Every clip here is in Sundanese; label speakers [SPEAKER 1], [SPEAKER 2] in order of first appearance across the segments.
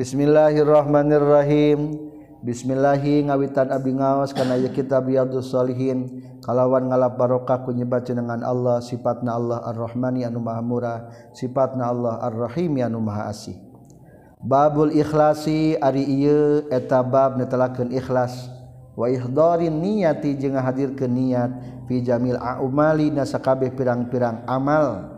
[SPEAKER 1] Bismillahirrahmanirrahim. Bismillahi ngawitan Abdi ngaos karena ya kita biadus solihin kalawan ngalap barokah kunyebat jenengan Allah sifatna Allah ar-Rahmani anu maha murah sifatna Allah ar-Rahim anu maha asih. Babul ikhlasi ari ieu eta bab netelakeun ikhlas. Wa ihdarin niyati jeung hadirkeun niat fi jamil a'mali nasakabeh pirang-pirang amal.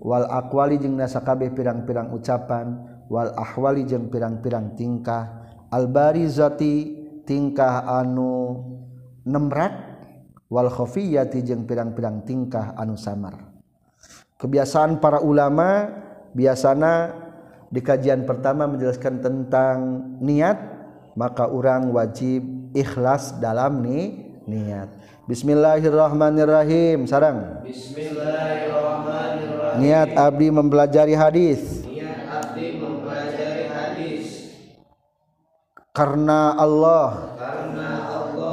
[SPEAKER 1] Wal aqwali jeung nasakabeh pirang-pirang ucapan. Wal ahwali jeung pirang-pirang tingkah. Albari zoti tingkah anu nemratwalkhofiyati jeung pirang-pirang tingkah anu samar. Kebiasaan para ulama biasanya, di kajian pertama menjelaskan tentang niat maka orang wajib ikhlas dalam nih niat. Bismillahirrahmanirrahim. Sarang.
[SPEAKER 2] Bismillahirrahmanirrahim.
[SPEAKER 1] Niat abdi mempelajari hadis karena Allah,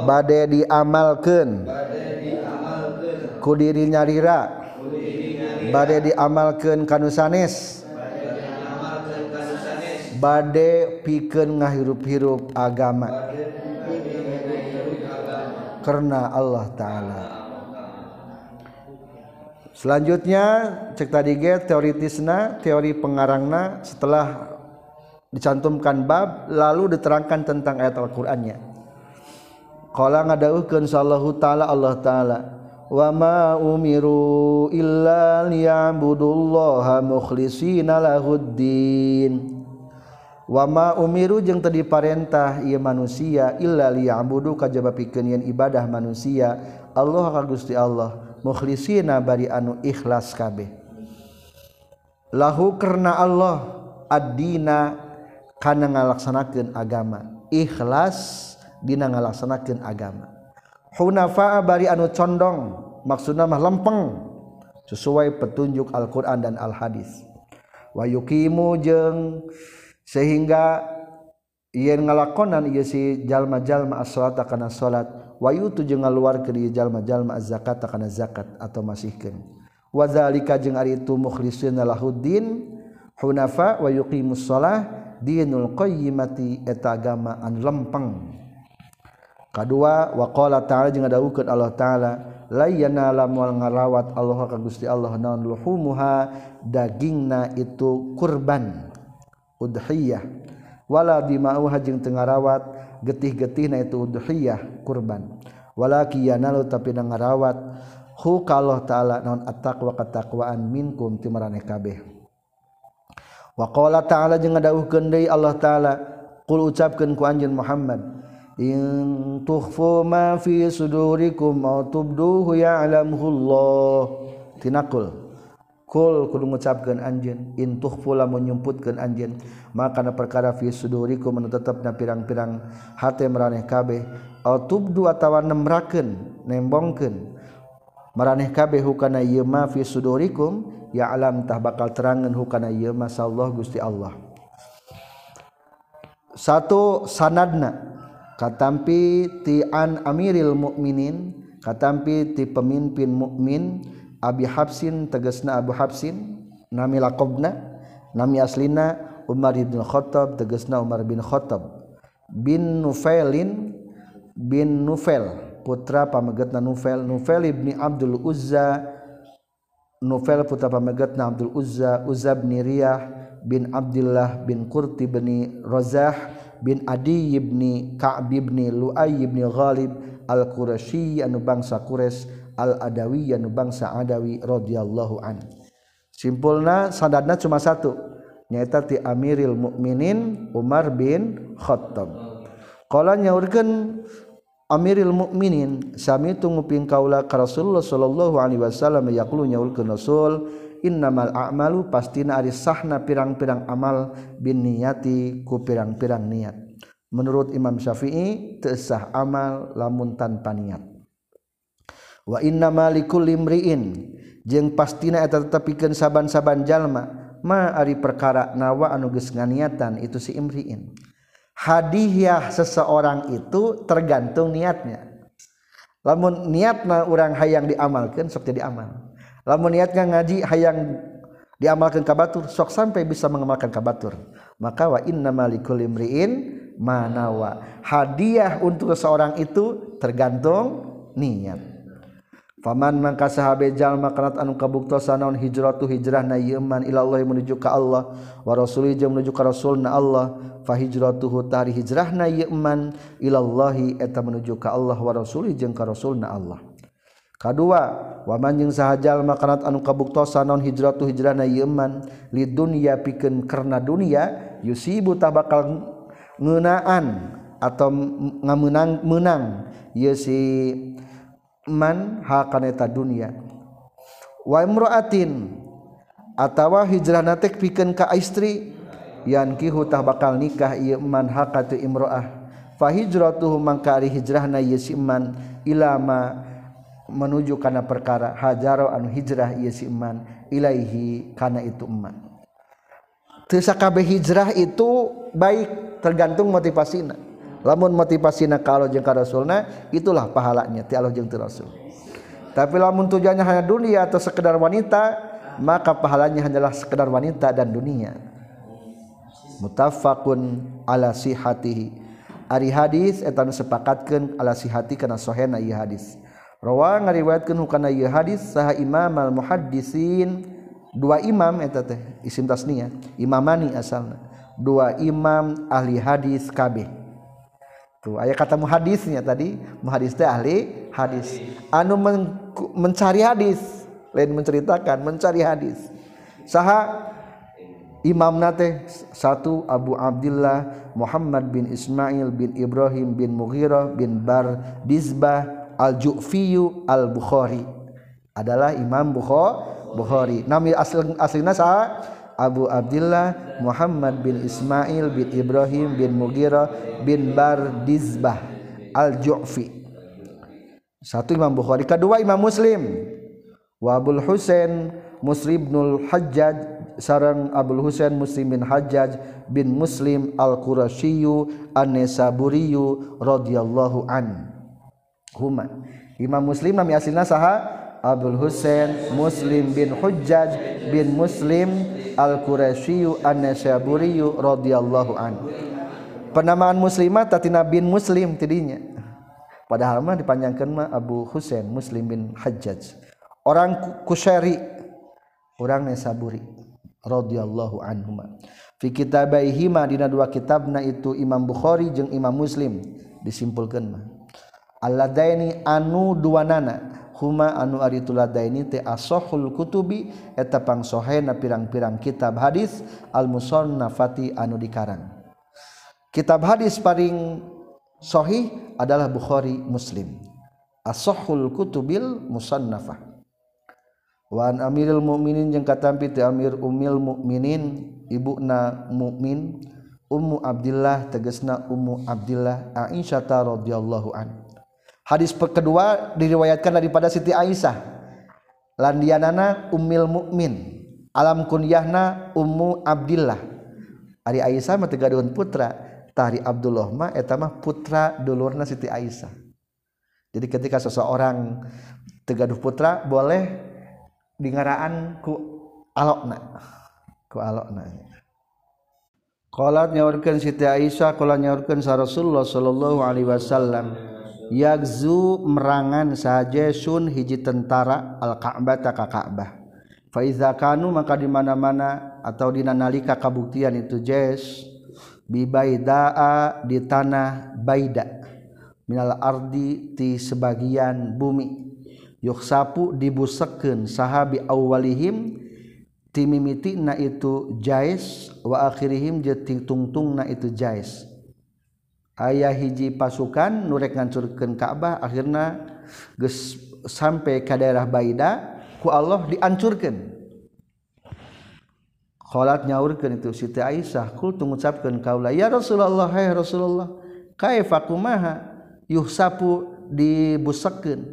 [SPEAKER 1] bade
[SPEAKER 2] badai
[SPEAKER 1] diamalkan. Kudiri nyarira badai diamalkan
[SPEAKER 2] kanusanis
[SPEAKER 1] badai piken ngahirup-hirup agama. Karena Allah taala. Selanjutnya cek tadi ge teoritisna teori pengarangna setelah dicantumkan bab lalu diterangkan tentang ayat Al-Qur'annya. Qala ngadauhkeun sallallahu taala Allah taala wa ma umiru illa liya'budullaha mukhlishina lahuddin. Wa ma umiru jeung tadi parentah ieu manusia illa liya'budu kajaba pikeun yen ibadah manusia Allah ka Gusti Allah mukhlishina bari anu ikhlas kabeh. Lahu karena Allah ad-dina kana ngalaksanakeun agama. Ikhlas dina ngalaksanakeun agama. Hunafa bari anu condong maksudna mah lempeng sesuai petunjuk Al-Qur'an dan Al-Hadis. Wa yuqimu jeung sehingga yen ngalakonan ieu si jalma-jalma as-salata kana salat wa yutu jeung ngaluarkeun ieu jalma-jalma az-zakat kana zakat atau masihkeun. Wa zalika jeung ari itu mukhlisina lahuddin hunafa wa yuqimus shalah dinul qayyimati eta agama an lempeng. Kedua waqala ta'ala jeung ngadawukeun Allah taala layana lamual ngarawat Allah ka Gusti Allah naon luhumuha dagingna itu kurban udhiyah. Wala dimauha jeung teu ngarawat getih-getihna itu udhiyah kurban. Walaki yanalu tapi ngarawat hu ka Allah taala naon at-taqwa katakwaan minkum ti maraneh kabeh. Waqala ta'ala jeung ngadawuhkeun deui Allah taala qul ucapkeun ku anjeun Muhammad in tukhfu ma fi sudurikum aw tubduhu ya'lamuhu Allah tinakul kul kudu ngucapkeun anjeun in tukhfu lamun nyumputkeun anjeun maka na perkara fi sudurikum anu tetepna pirang-pirang hate maraneh kabeh aw tubdu atawa nemrakeun nembongkeun meraneh kabeh hukana yema fi sudurikum ya alam tah bakal terangan hukana yema sallallahu gusti Allah. Satu sanadna. Katampi ti an amiril mukminin katampi ti pemimpin mukmin Abi Habsin tegasna Abu Habsin nami laqabna nami aslina Umar bin Khattab tegasna Umar bin Khattab. Bin Nufailin bin Nufail putra pamegetna Nufail Nufail ibni Abdul Uzza Nufail putra pamegetna Abdul Uzza Uzza bin Riyah bin Abdullah bin Qurti bin Razah bin Adi ibni Ka'b ibni Lu'ay ibni Ghalib al-Qurasyi anu bangsa Quraisy al-Adawi anu bangsa Adawi radhiyallahu an. Simpulna sanadna cuma satu, nyaeta ti Amiril Mukminin Umar bin Khattab. Qala nyaurkeun Amiril Mukminin sami tu nguping kaula ka Rasulullah sallallahu alaihi wasallam yaqulu nyaulkeun Rasul innamal a'malu pastina ari sahna pirang-pirang amal bin niyati ku pirang-pirang niat. Menurut Imam Syafi'i teu sah amal lamun tanpa niat. Wa innama likulli imri'in jeung pastina eta tetepikeun saban-saban jalma ma ari perkara nawa anu geus nganiatan itu si imri'in hadiah seseorang itu tergantung niatnya. Lamun niatna urang hayang diamalkeun sok jadi amal. Lamun niatnya ngaji hayang diamalkan kabatur sok sampai bisa mengamalkan kabatur maka wa inna malikul imriin manawa hadiah untuk seseorang itu tergantung niat Faman mangka sahabe jalma kanat anu kabuktosan naon hijratu hijrah na yeman ila Allah menuju ka Allah wa rasulih jeung menuju ka rasulna Allah fa hijratuhu tari hijrahna ieu man ila Allah eta menuju ka Allah wa rasulih jeung ka rasulna Allah. Kadua waman jeung sahajal makanat anu kabuktosan naon hijratu hijrah na ieu man lidunya pikeun karena dunia yusibu tabakal ngeunaan atau ngameunang menang ieu si man hakaneta dunia. Wamroatin atawa hijrahnatek piken ka istri yan kihutah bakal nikah ieu man hakatu imroah fa hijratuhu mangka ari hijrahna ieu si man ilama menuju kana perkara hajaro anu hijrah ieu si man ilaihi kana itu man. Teu sakabeh hijrah itu baik tergantung motivasina. Lamun motivasina ka Allah jeung ka Rasulna itulah pahalanya ti Allah jeung ti Rasul. Tapi lamun tujuannya hanya dunia atau sekedar wanita maka pahalanya hanyalah sekedar wanita dan dunia. Mutafakun ala sihatihi ari hadis eta nu sepakatkeun ala sihati kana sahihna ieu hadis. Rawa ngariwayatkeun hukana ieu hadis saha imam al muhaddisin dua imam eta teh isim tasniyah imamani asalna. Dua imam ahli hadis kabeh aya kata mu hadisnya tadi. Muhadis teh ahli hadis. Anu men mencari hadis. Lain menceritakan mencari hadis. Saha imam nate satu Abu Abdullah Muhammad bin Ismail bin Ibrahim bin Mughirah bin Bar Dizbah al-Ju'fiyu al-Bukhari. Adalah Imam Bukhari. Nami asli aslina saha Abu Abdullah Muhammad bin Ismail bin Ibrahim bin Mughirah bin Bar Dizbah Al-Ju'fi. Satu Imam Bukhari kedua Imam Muslim. Wa Abul Husain Muslim bin Hajjaj sarang Abul Husain Muslim bin Hajjaj bin Muslim Al-Qurasyiyu An-Nisaburiyu radhiyallahu an. Huma. Imam Muslim nami aslina saha? Abdul Husain Muslim bin Hujjaj bin Muslim Al-Quraisyyu An-Nasyaburiyu radhiyallahu an. Penamaan Muslimah tatina bin Muslim tidinya. Padahal mah dipanjangkeun mah Abu Husain Muslim bin Hajjaj. Orang Kusyari orang Nasaburi radhiyallahu anhuma. Fi kitabaihi ma dina dua kitabna itu Imam Bukhari jeung Imam Muslim disimpulkeun mah. Alladaini anu duanana huma anu ari tuladaini teh asohul kutubi eta pangsohena pirang-pirang kitab hadis al-musannafati anu dikarang. Kitab hadis paling sahih adalah Bukhari Muslim. Asohul kutubil musannafah. Wa an amiril mu'minin jeung katampi ti amir umil mu'minin ibuna mukmin ummu abdillah tegesna ummu abdillah aisyah radhiyallahu anha hadis kedua diriwayatkan daripada Siti Aisyah. Landianana Ummil Mukmin alam kunyahna Ummu Abdillah. Ari Aisyah mah tegaduhan putra. Tari Abdullah mah eta mah putra dulurna Siti Aisyah. Jadi ketika seseorang tegaduh putra boleh dingaraan ku alokna. Ku alokna. Qalat nyaurkeun Siti Aisyah qala nyaurkeun sa Rasulullah sallallahu alaihi wasallam yakzu merangan saja sun hiji tentara al-ka'bah ka Ka'bah. Faiza kanu maka di mana-mana atau di nalika kabuktian itu jes bi baidaa di tanah baida minal ardi ti sebagian bumi. Yuksapu dibusekeun sahabi awalihim timimiti na itu jais wa akhirihim jeung tungtung na itu jais. ayah hiji pasukan nurek ngancurkan Ka'bah akhirnya ges, sampai ke daerah Baida ku Allah diancurkan kholat nyaurkan itu Siti Aisyah kul tu ngucapkan kaula ya Rasulullah hai Rasulullah kaifa kumaha yuhsapu dibusakeun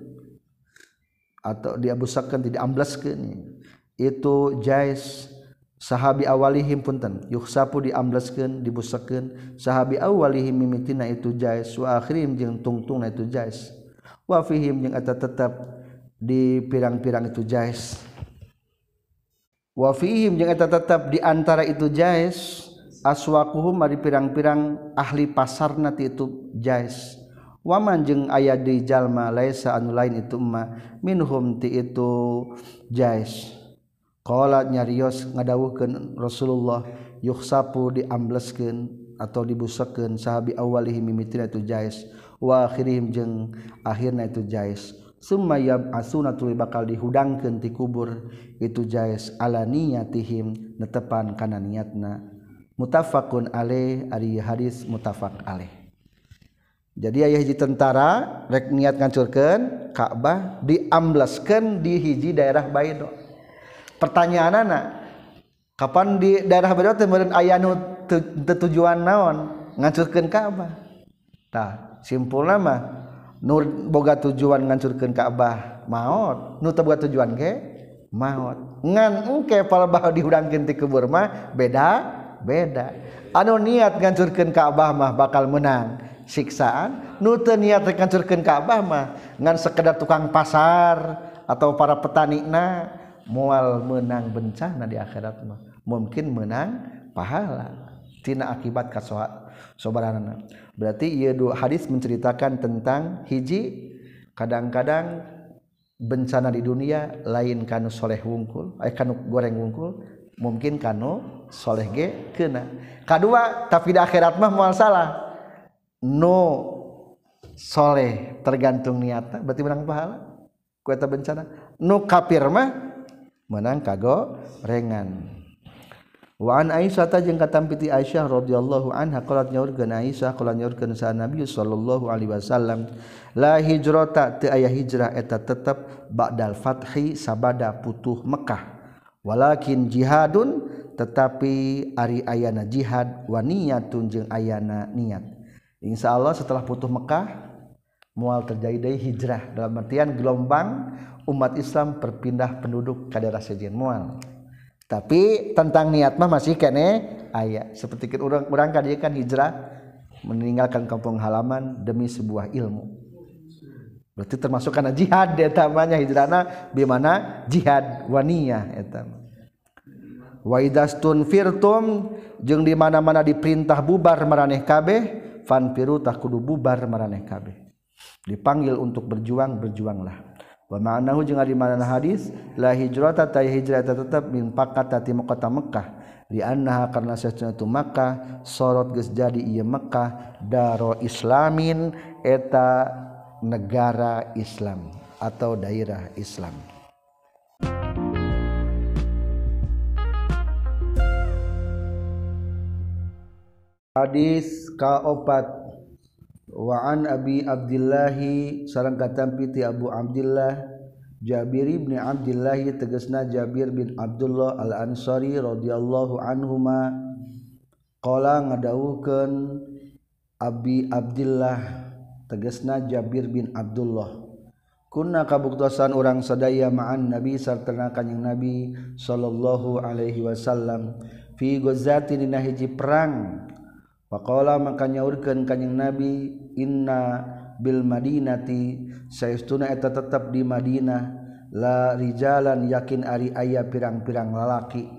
[SPEAKER 1] atau diabusakeun tidak amblaskeun itu jais sahabi awalihim punten yuksapu diambleskeun dibusekeun sahabi awalihim mimitina itu jais wa akhirim jeung tungtungna itu jais. Wa fihim jeung eta tetep di pirang-pirang itu jais. Wa fihim jeung eta tetep di antara itu jais aswaquhum ari pirang-pirang ahli pasarna ti itu jais. Waman jeung aya di jalma laisa anu lain itu ma minhum ti itu jais. Qala nyarios ngadawuhkeun Rasulullah yukhsapu diambleskeun atau dibusakeun sahabi awalihim mimitina itu jais wa akhirihim jeung akhirna itu jais. Summa yab'asuna tuluy bakal dihudangkeun ti kubur itu jais ala niyatihim netepan kana niatna. Mutafaqun alaih ari hadis mutafaq alaih. Jadi ayah hiji tentara rek niat ngancurkeun Ka'bah diamblaskeun di hiji daerah Baidro pertanyaan anak kapan di daerah Badr teh meureun aya nu tujuan naon? Ngancurkeun Ka'bah tah simpulna mah nur boga tujuan ngancurkeun Ka'bah maut nu teu boga tujuan ge? Maut ngan engke palebah dihudangkeun ti kubur mah beda beda. Anu niat ngancurkeun Ka'bah mah bakal menang. Siksaan nu teu niat ngancurkeun Ka'bah mah ngan sekedar tukang pasar atau para petani na. mual menang bencana di akhirat mah. Mungkin menang pahala. Tina akibat kasoha sobaranana. Berarti ia dua hadis menceritakan tentang hiji kadang-kadang bencana di dunia lain kanu soleh wungkul eh kanu goreng wungkul mungkin kanu soleh ge kena kedua tapi di akhirat mah mual salah. No soleh tergantung niatnya berarti menang pahala. Kueta bencana. No kafir mah menang kago rengan wa an aisyah ta jeung katampiti aisyah radhiyallahu anha qalat nyaurkeun aisyah qala nyaurkeun sa nabi sallallahu alaihi wasallam la hijrata teu aya hijrah eta tetep ba'dal fathi sabada putuh Mekah. Walakin jihadun tetapi ari ayana jihad wa niyatun jeung ayana niat insya Allah setelah putuh Mekah mual terjadi hijrah dalam artian gelombang umat Islam berpindah penduduk ke daerah sejen mual. Tapi tentang niat mah masih kene ayat seperti orang orang kan kan hijrah meninggalkan kampung halaman demi sebuah ilmu. Berarti termasuk karena jihad ya tamanya hijrana bimana jihad waniyah eta wa idastun firtum jeung di mana-mana diperintah bubar maraneh kabeh fanfiru tah kudu bubar maraneh kabeh. Dipanggil untuk berjuang berjuanglah wa ma'anahu jeung di mana hadis la hijrata ta hijrah tetap min pakata ti kota Mekah li annaha karna sesuna tu Makkah sorot geus jadi ieu Mekah daro islamin eta negara Islam atau daerah Islam. Hadis kaopat waan Abi Abduldillahhi sarang katampiti Abu Abdullah Jabir ibni Abduldillahhi tegesna Jabir bin Abdullah al-ansari roddhiyallahu anhma kola ngadauhken Abi Abdullah tegesna Jabir bin Abdullah. Kuna kabuktasan orang sadaya ma'an nabi sartana kanjing nabi sallallahu alaihi wasallam fi gozatin dina hiji perang Pakola maka nyaurkan kanyang Nabi inna Bil Madinati sayauna eta tetap di Madinah la rijalan yakin Ari ayah pirang-pirang lalaki.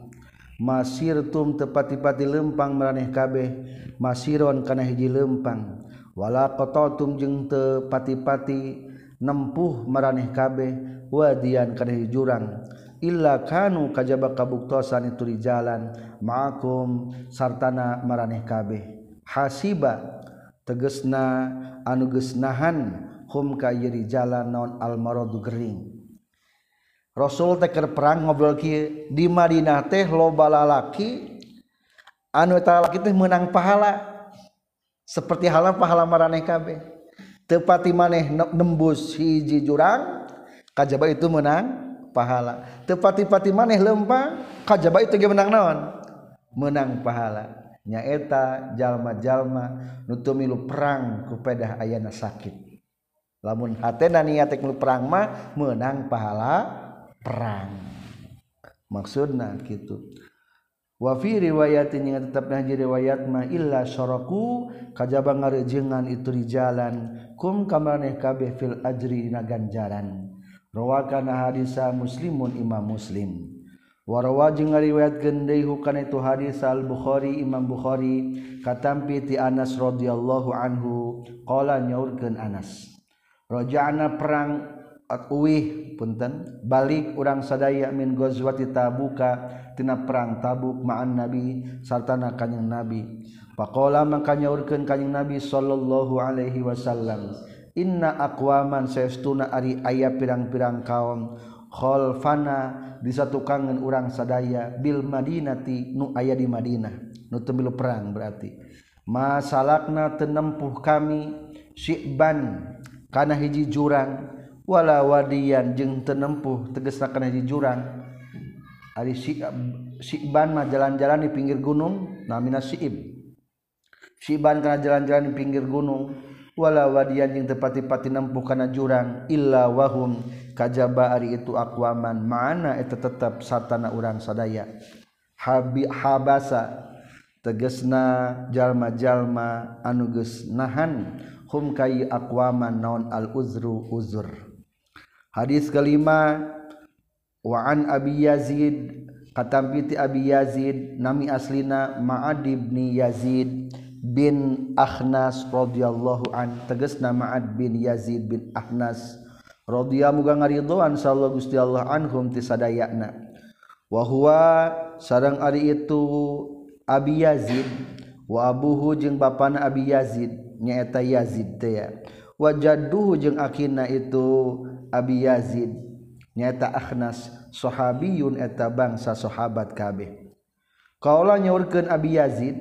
[SPEAKER 1] Masirtum tepati-pati lempang meraneh kabeh masiron kana hiji lempang. Wala qatatum jeung tepati-pati nempuh meraneh kabeh wadian kana hiji jurang. Illa kanu kajaba kabuktosan itu rijalan ma'akum sartana maraneh kabeh. hasiba tegesna anugesnahan hum ka jalan non almarodu gering. Rasul teker perang ngobrol kieu di Madinah teh loba lalaki anu eta lalaki teh menang pahala. Seperti halnya pahala maraneh kabeh. Tepati maneh nembus hiji jurang kajaba itu menang pahala. Tepati pati maneh lempang kajaba itu ge menang naon? Menang pahala. nyaeta jalma-jalma nutumilu perang kepada ayana sakit. Lamun hatena niat lu perang mah menang pahala perang. Maksudna gitu wa fi riwayatin yang tetap haji riwayat ma illa syaraku kajaba ngarejengan itu di jalan kum kamaneh kabeh fil ajri na ganjaran. Rawakan hadisa muslimun imam muslim. warawa jeung ngariwayat gendai hukana itu hadis al Bukhari Imam Bukhari katampi ti Anas radhiyallahu anhu qala nyaurkeun Anas. Raja'na perang uwih punten balik urang sadaya min ghazwati tabuka tina perang tabuk ma'an nabi sarta na kanjing nabi. Faqala maka nyaurkeun kanjing nabi sallallahu alaihi wasallam inna aqwaman saestuna ari aya pirang-pirang kaum khalfana di satu kangen urang sadaya Bil Madinati nu aya di Madinah. Nu nutembil perang berarti. Masalahna tenempuh kami syiban kana hiji jurang. Wala wadian jeung tenempuh tegesna kana hiji jurang. Ari syiban mah jalan-jalan di pinggir gunung namina Syib. Syiban kana jalan-jalan di pinggir gunung. wala wadian yang tepati-pati nempuh kana jurang illa wahum kajaba ari itu akwaman. Mana eta tetap satana urang sadaya. Habi habasa tegesna jalma-jalma anu geus nahan hum kai akwaman naon al uzru uzur. Hadis kelima wa an abi yazid katampiti abi yazid nami aslina ma'ad ibni yazid. bin Ahnas radhiyallahu an teges namaad bin Yazid bin Ahnas rodhiya muga ngaridhoan sallallahu gusti Allah anhum ti sadayana wa huwa sareng ari itu Abi Yazid wa abuhu jeung bapana Abi Yazid nyaeta Yazid teh ya. Wa jadduhu jeung akina itu Abi Yazid nyaeta Ahnas sahabiyun eta bangsa sahabat kabeh. Kaula nyaurkeun Abi Yazid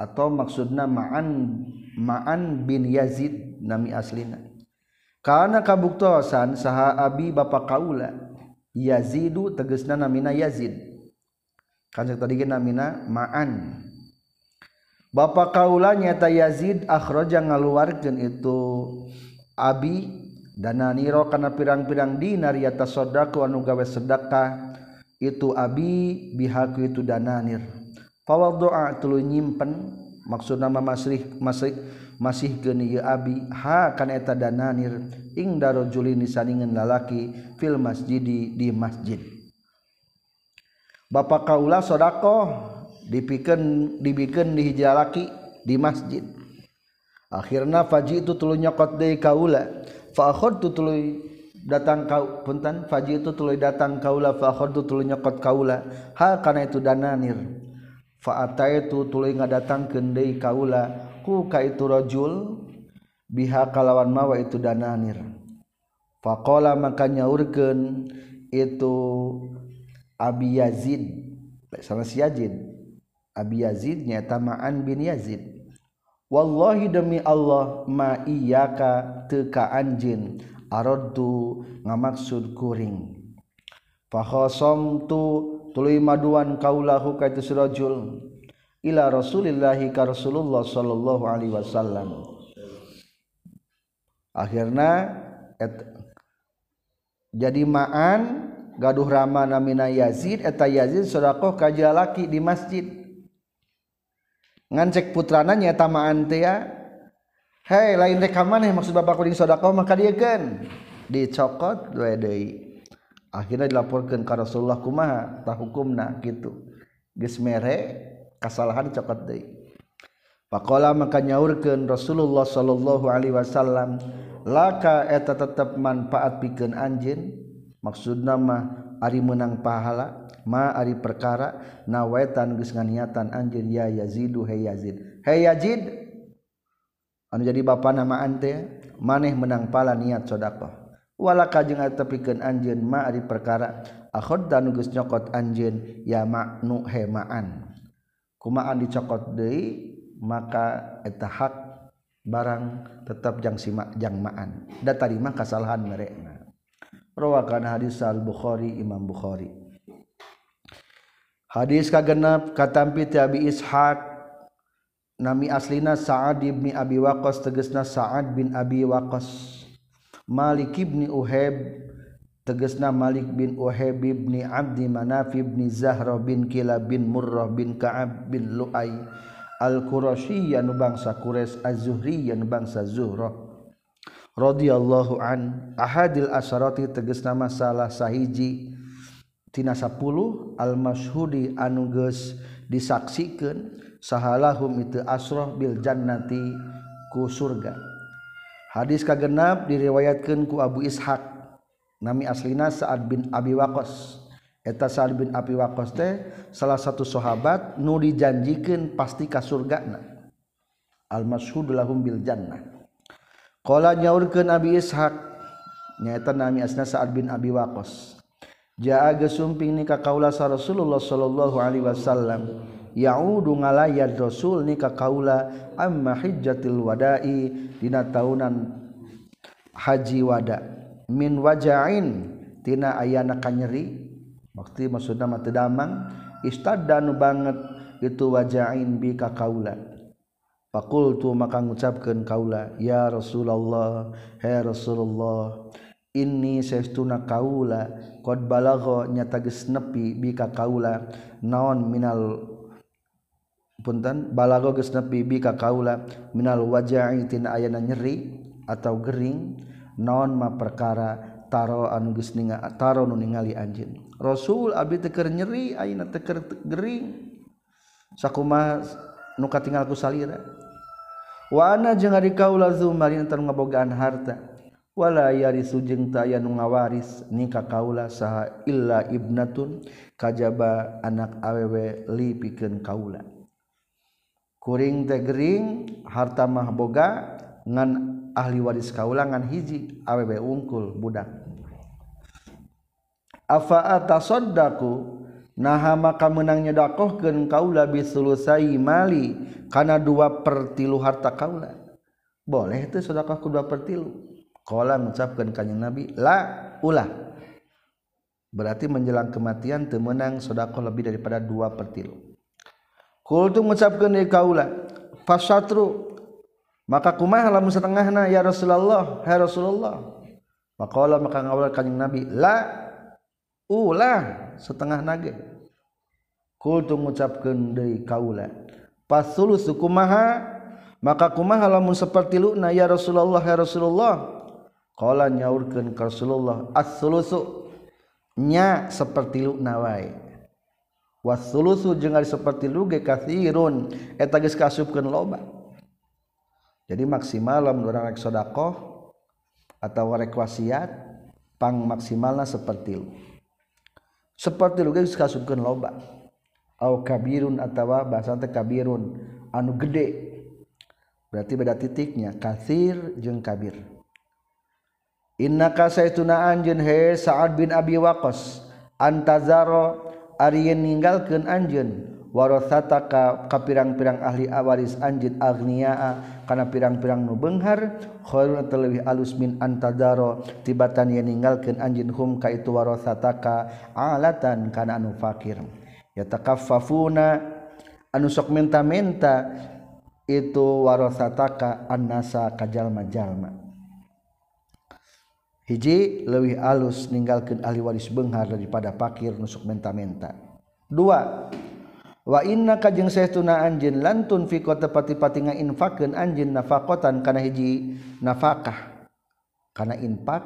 [SPEAKER 1] atau maksudna ma'an ma'an bin Yazid nami aslina. Karena kabuktosan saha abi bapak kaula Yazidu tegesna namina Yazid. Kan tadi namina ma'an. Bapak kaula nyata Yazid akhraja ngaluarkeun itu abi dana niro kana pirang-pirang dinar yata sodako anu gawe sedekah itu abi bihaku itu dananir fawaddu'a tuluy nyimpen. Maksud nama masrih masrih masih geni ya abi. Ha kan eta dananir. Ing darojulin saningan lalaki fil masjidi di masjid. Bapak kaula sodako dipikeun dibikeun di hiji lalaki di masjid. Akhirna faji itu tuluy nyokot deui kaula. Fa akhadtu tuluy datang kau punten. Faji itu tuluy datang kaula fa akhadtu tuluy nyokot kaula. Ha kana itu dananir faata itu tuli ngadatang kendai kaula ku ka itu rajul biha kalawan mawa itu dananir faqala maka nyaurkeun itu Abi Yazid. Sama si Yazid. Abi Yazid nyata Ma'an bin Yazid. Wallahi demi Allah ma iyyaka teka anjin aradtu ngamaksud kuring. Fakhasam tu tuluy maduan kaulahu ka itu rajul ila rasulillahi ka rasulullah sallallahu alaihi wasallam. Akhirna et, jadi ma'an gaduh rama namina Yazid eta Yazid sedekah ka jalaki di masjid. Ngancek putrana nyata ma'an teh hei lain rek maneh maksud bapak kuring sedekah mah kadiekeun. Dicokot dua deui. akhirnya dilaporkan ke Rasulullah kumaha tak hukumna gitu. Geus mere kasalahan cokot deui. Faqala maka nyaurkeun Rasulullah sallallahu Alaihi Wasallam laka eta tetep manfaat pikeun anjeun? Maksudna mah Ari menang pahala? Ma Ari perkara? Nawaitan geus nganiatan anjeun ya Yazidu hey Yazid. Hey Yazid! Anu jadi bapa nama ante maneh menang pahala niat sedekah wala kajeng tepikan anjeun ma ari perkara. Akhod dan nugus nyokot anjeun ya maknu hemaan. Kumaan dicokot deui maka eta hak barang tetap jang simak jang maan. Da tarima kasalahan mereka rawakan hadis al bukhari imam bukhari. Hadis kagenap katampi ti abi ishaq. Nami aslina sa'ad bin abi waqqas tegasna sa'ad bin abi waqqas Malik ibni Uheb tegesna Malik bin Uheb ibni Abdi Manaf ibni Zahra bin Kila bin Murrah bin Ka'ab bin Lu'ay Al-Qurashi yanu bangsa Quraisy Az-Zuhri yanu bangsa Zuhrah radhiyallahu an. Ahadil asharati tegesna masalah sahiji tina 10 al-masyhudi anu geus disaksikeun sahalahum itu asroh bil jannati ku surga. hadis kagenap diriwayatkan ku Abu Ishaq. Nami aslina Sa'ad bin Abi Waqqas eta Sa'ad bin Abi Waqqas teh salah satu sahabat nu dijanjikeun pasti ka surgana. Al mashhud lahum bil jannah. Qala nyaurkeun Abi Ishaq nyaeta nami asna Sa'ad bin Abi Waqqas jaa geus sumping ni ka kaula Rasulullah sallallahu alaihi wasallam. yaudu ngalayan rasul ni ka kaula amma hijjatil wada'i dina taunan haji wada. Min wajain tina ayana kanyeri waktu maksudna mah teu damang istadanu banget itu wajain bi ka kaula. Faqultu maka ngucapkeun kaula ya rasulullah he rasulullah inni saestuna kaula qad balagha nyata geus nepi bi ka kaula naon minal punten balago geus nepi bi ka kaula minal waja'i tina ayana nyeri atau gering naon ma perkara taro anu geus ninga taro nu ningali anjeun. Rasul abi teker nyeri ayeuna teker gering. Sakumaha nu katinggal ku salira. Wa ana jeung ari kaula zumarin tanu ngabogaan harta. Wala yarisu jeung teu aya nu ngawaris ni ka kaula saha illa ibnatun kajaba anak awewe li pikeun kaula. Kuring teh gering harta mah boga ngan ahli waris kaulangan hiji awewe ungkul budak. Afa atasaddaqu naha maka menang nyedakohkeun kaula bisulusai mali kana dua per tilu harta kaula. Boleh itu sedekah ku dua per tilu. Qala mengucapkeun kanjing nabi la ulah. Berarti menjelang kematian teu meunang sedekah lebih daripada dua per tilu Kultu mengucapkan ya kaula fasatru. Maka kumaha lamun setengahna ya Rasulullah ya Rasulullah. Maka maka ngawal kanjing Nabi la ulah setengah nage kultu mengucapkan deui kaula fasulus kumaha? Maka kumaha lamun seperti luna ya Rasulullah ya Rasulullah. Qala nyaurkeun ka Rasulullah as-sulusu. Nya seperti luna wae wasulusu jeung ari saperti luge katsirun. Eta geus kasupkeun loba. Jadi maksimal lamun urang rek sedekah atau rek wasiat pang maksimalna seperti lu. Seperti lu geus kasupkeun loba. Au kabirun atawa bahasa teh kabirun. Anu gede. Berarti beda titiknya. Katsir jeung kabir. Innaka kasaituna anjeun he Sa'ad bin Abi Waqqas. Antazaro Ari meninggalkan Anjun warosata ka, pirang-pirang ahli awaris anjid agniaa kana pirang-pirang nu benghar. Khairun terlebih alus min antadaro. Tibatan yang ninggalkeun anjin hum ka itu warosataka alatan kana anu fakir. Ya takaffafuna anu sok menta-menta itu warosataka annasa kajalma-jalma hiji lewih alus meninggalkan ahli waris Benghar daripada pakir nusuk menta-menta. Dua wa inna kajeng sehtuna anjin lantun fiko tepati-pati ngainfakeun anjin nafakotan kana hiji nafakah. Kana infak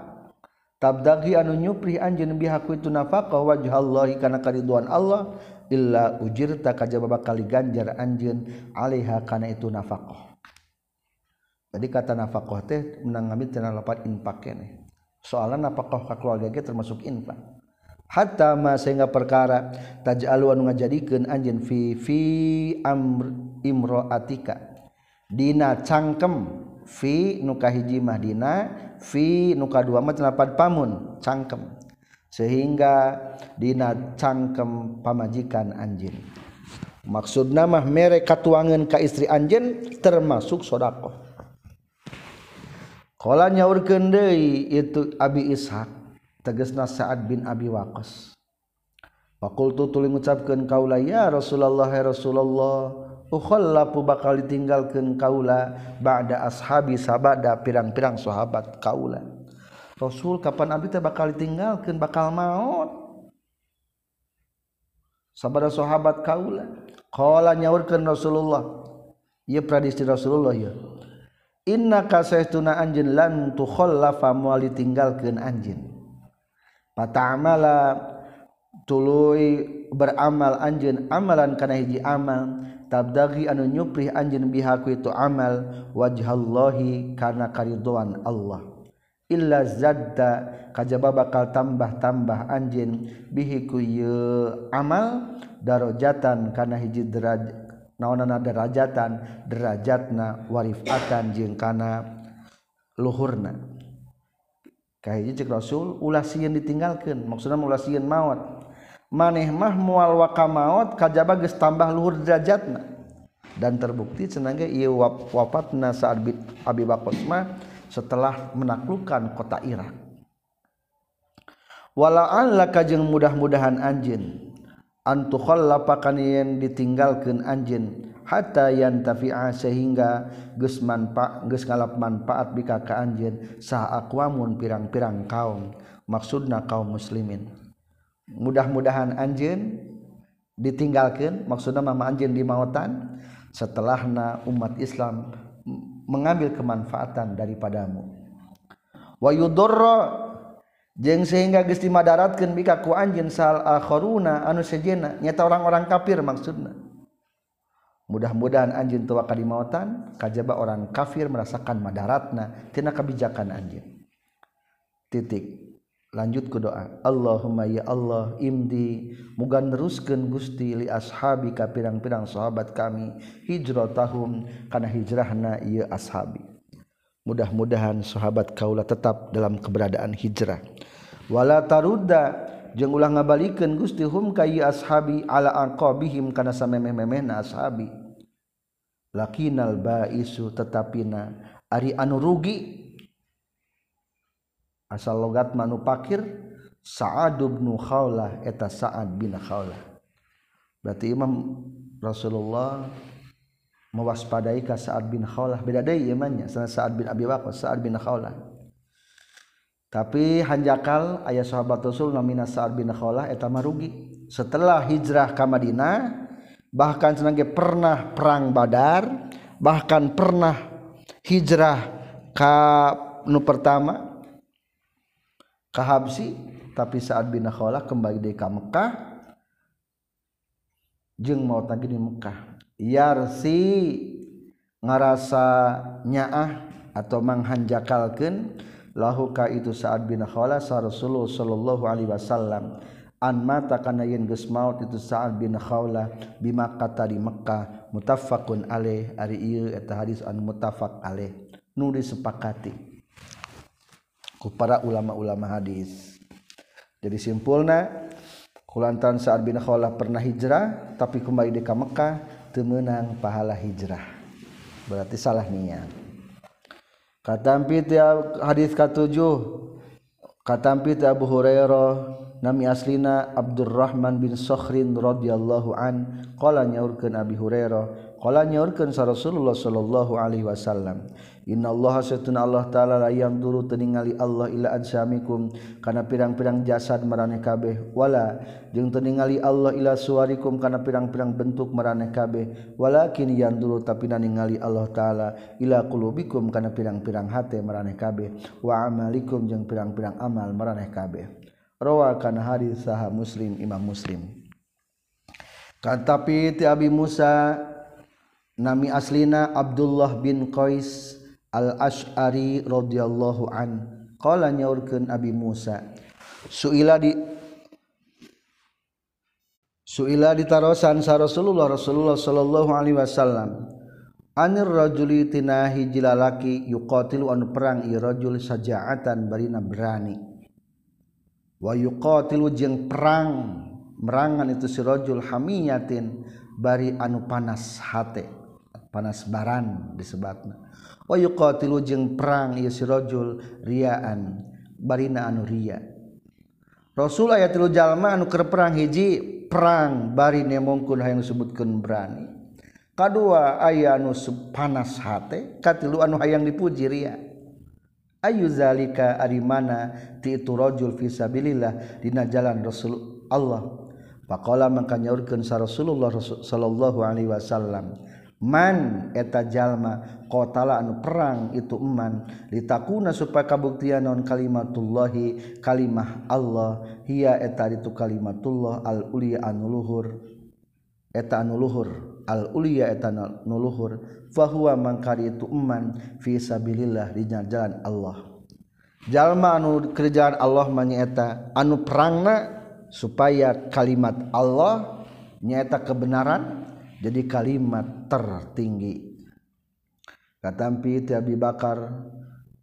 [SPEAKER 1] tabdagi anu nyupri anjin bihaku itu nafakah wajhallahi kana kariduan Allah illa ujirta kajababa kali ganjar anjin alaiha kana itu nafakah. Jadi kata nafakah teh menang ngambil tina lapat infak keneh soalan apakah ka keluarga ge termasuk infak hatta ma sehingga perkara taj'alu anu ngajadikeun anjeun fi fi amr imraatika dina cangkem fi nu kahiji mah dina fi nu kadua mah lapan pamun cangkem. Sehingga dina cangkem pamajikan anjeun. Maksudna mah mere katuangan ka istri anjeun termasuk sedekah Kala nyaurkeun deui itu Abi Ishaq tegasna Sa'ad bin Abi Waqqas. Fakultu tuli ngucapkeun kaula ya Rasulullah ya Rasulullah ukhallafu bakal ditinggalkeun kaula ba'da ashabi sabada pirang-pirang sahabat kaula. Rasul kapan abi teh bakal ditinggalkeun bakal maut. Sabada sahabat kaula. Kala nyaurkeun Rasulullah. Ieu pradisi Rasulullah ya. inna kasaytuna anjin lan tukhallafa moal ditinggalkeun anjin. Patamala tuluy beramal anjin amalan kana hiji amal tabdagi anu nyuprih anjin bihaku itu amal wajhallahi karena karidoan Allah. Illa zadda kajaba bakal tambah-tambah anjin bihi ku amal darajatan kana hiji derajat naonana derajatan derajatna warifatan jeung kana luhurna. Kahiji cek Rasul ulah sieun ditinggalkeun maksudna ulah sieun maut maneh mah mual waka maut kajaba geus tambah luhur derajatna. Dan terbukti ge ieu wafatna saat Abi Bakar mah setelah menaklukkan kota Irak. Wala'an laka jeung mudah-mudahan anjeun antukhallapa yen ditinggalkeun anjeun hatta yantafi'a sehingga geus manfaat geus ngalap manfaat bika ka anjeun sah aqwamun pirang-pirang kaum maksudna kaum muslimin. Mudah-mudahan anjeun ditinggalkeun maksudna mama anjeun di mautan setelahna umat Islam mengambil kemanfaatan daripadamu. Wa yudurra jeng sehingga Gusti madaratkan bika ku anjin sal akhoruna anu sejena nyata orang-orang kafir maksudna. Mudah-mudahan anjin tua kalimautan kajaba orang kafir merasakan madaratna tina kebijakan anjin titik. Lanjut ke doa. Allahumma ya Allah imdi muga neruskeun Gusti li ashabi ka pirang-pirang sahabat kami hijratahum kana hijrahna ieu ashabi. mudah-mudahan sahabat Kaula tetap dalam keberadaan hijrah. Wala taruda jeung ulah ngabalikeun Gusti hum ka ashabi ala aqabihim kana samemeh-memehna ashabi. Lakinal baisu tetapina ari anu rugi. Asal logat manu pakir Sa'ad bin Khawlah eta Sa'ad bin Khawlah. Berarti Imam Rasulullah mewaspadai ka Sa'ad bin Khawlah. Beda deui imannya sana Sa'ad bin Abi Waqqas Sa'ad bin Khawlah. Tapi hanjakal ayah sahabat Rasul namina Sa'ad bin Khawlah eta marugi setelah hijrah ke Madinah bahkan senangnya pernah perang Badar bahkan pernah hijrah ke nu pertama Habsi tapi saat bin Kh kembali di Mekah. Jeng mau tadi di Mekkah yarsi ngarasa nyaah atau manghanjakalkeun lahu ka itu Sa'ad bin Khalas Rasulullah sallallahu alaihi wasallam. An mata kana yen geus maut itu Sa'ad bin Khawla bima kata di Makkah muttafaqun alaih ari ieu eta hadis anu muttafaq alaih. Nu disepakati ku para ulama-ulama hadis. Jadi simpulna kulantan Sa'ad bin Khawla pernah hijrah tapi kembali di Mekah temenang pahala hijrah. Berarti salah niat. Katampi tiap hadis katujuh katampi Abu Hurairah nami aslina Abdurrahman bin Sokhrin radhiyallahu an qala nyaurkeun Abi Hurairah qala nyaurkeun sa Rasulullah sallallahu alaihi wasallam Innallaha satuna Allah taala layang dulu teningali Allah ila ansamikum kana pirang-pirang jasad maraneh kabeh. Wala jeung teningali Allah ila suwarikum kana pirang-pirang bentuk maraneh kabeh. Walakin yang dulu tapi ningali Allah taala ila qulubikum kana pirang-pirang hate maraneh kabeh. Wa amalikum jeung pirang-pirang amal maraneh kabeh. Rawa kana hadis saha muslim imam muslim. Kan tapi ti abi Musa nami aslina Abdullah bin Qais al-ash'ari radhiyallahu an. Qala nyaurkeun Abi Musa. Suila di suila ditarosan sa Rasulullah Rasulullah sallallahu alaihi wasallam. Anir rajuli tina hiji lalaki yuqatilu anu perang ieu rajul saja'atan barina berani. Wa yuqatilu jeung perang merangan itu si rajul hamiyatin bari anu panas hate panas baran disebutna tilu jeung perang sirojul riaan barina anu Ria Rasul aya tilu jalma anu ke perang hiji perang bari mungkul yang disebutkan berani. Kedua aya anu panas hate katilu anu hayang dipuji Ria Ayu zalika ari mana ti itu rajul fisabilillah dina jalan Rasul Allah. Pakola maka nyaurkeun sa Rasulullah sallallahu alaihi wasallam man eta jalma kotala anu perang itu eman. Ditakuna supaya kabuktian non kalimatullahi kalimah Allah. Hia eta itu kalimatullah al ulia anu luhur. Eta anu luhur al ulia eta anu luhur. Fahuwa mangkari itu eman fi sabilillah di jalan Allah. Jalma anu kerjaan Allah manyaeta anu perangna supaya kalimat Allah nyata kebenaran jadi kalimat tertinggi. Katampi Abi Bakar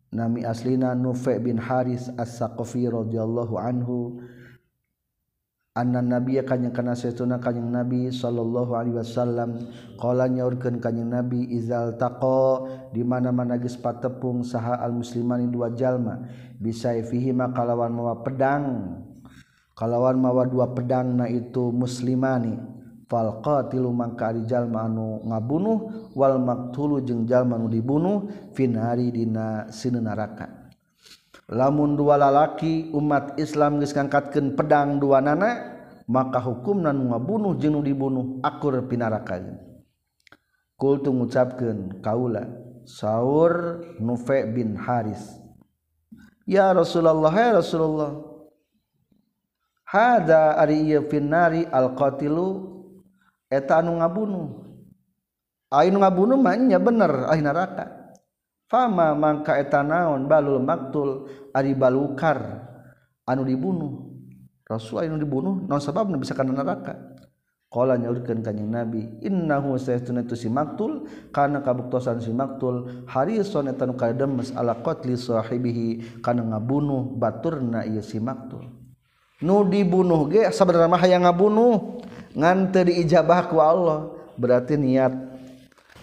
[SPEAKER 1] nami aslina Nufe bin Haris as-Saqafi radhiyallahu anhu anna nabiya kanyang kana saytuna kanyang nabi sallallahu alaihi wasallam qala nyaurkeun kanyang nabi izal taqa di mana-mana geus patepung saha al muslimani dua jalma bisa fihi kalawan mawa pedang kalawan mawa dua pedang na itu muslimani falqatilu mangka ari jalma anu ngabunuh wal maktulu jeung jalma anu dibunuh finari dina sinu neraka lamun dua lalaki umat Islam geus ngangkatkeun pedang dua nana maka hukumna nu ngabunuh jeung nu dibunuh akur pinaraka kul tu ngucapkeun kaula Saur Nufe bin Haris Ya Rasulullah ya Rasulullah Hada ari ieu finnari al eta anu ngabunuh. Anu ngabunuh mahnya bener ahli neraka. Fama mangka eta naon balul maktul ari balukar. Anu dibunuh. Rasul anu dibunuh naon sababna bisa kana neraka? Qala nyaurkeun ka Nabi innahu saytuna tu si maktul kana kabuktosan si maktul harison eta nu kademes ala qatli sahibihi kana ngabunuh baturna ieu si maktul. Nu dibunuh ge sabenerna mah hayang ngabunuh. ngante diijabahku Allah berarti niat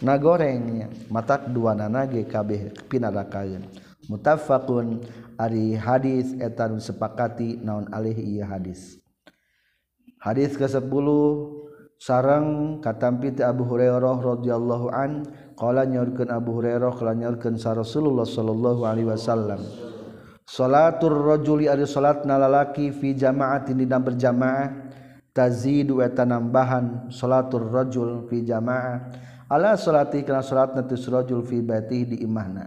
[SPEAKER 1] na gorengnya mata dua nanagkabeh pinakaun mutafakun Ari hadis etan sepakati naon alih ia hadis. Hadits ke-10 sarang katampiti Abu Hurairah roddhiallahu an qala nyorkeun Abu Hurairah qala nyorkeun sa Rasulullah sallallahu alaihi wasallam salatur rajuli ari salatna lalaki fi jama'atin dina berjamaah. Tazidu eta nambahan salatur rajul fi jamaah. Ala salati kana salatna tu rajul fi baitihi di imahna.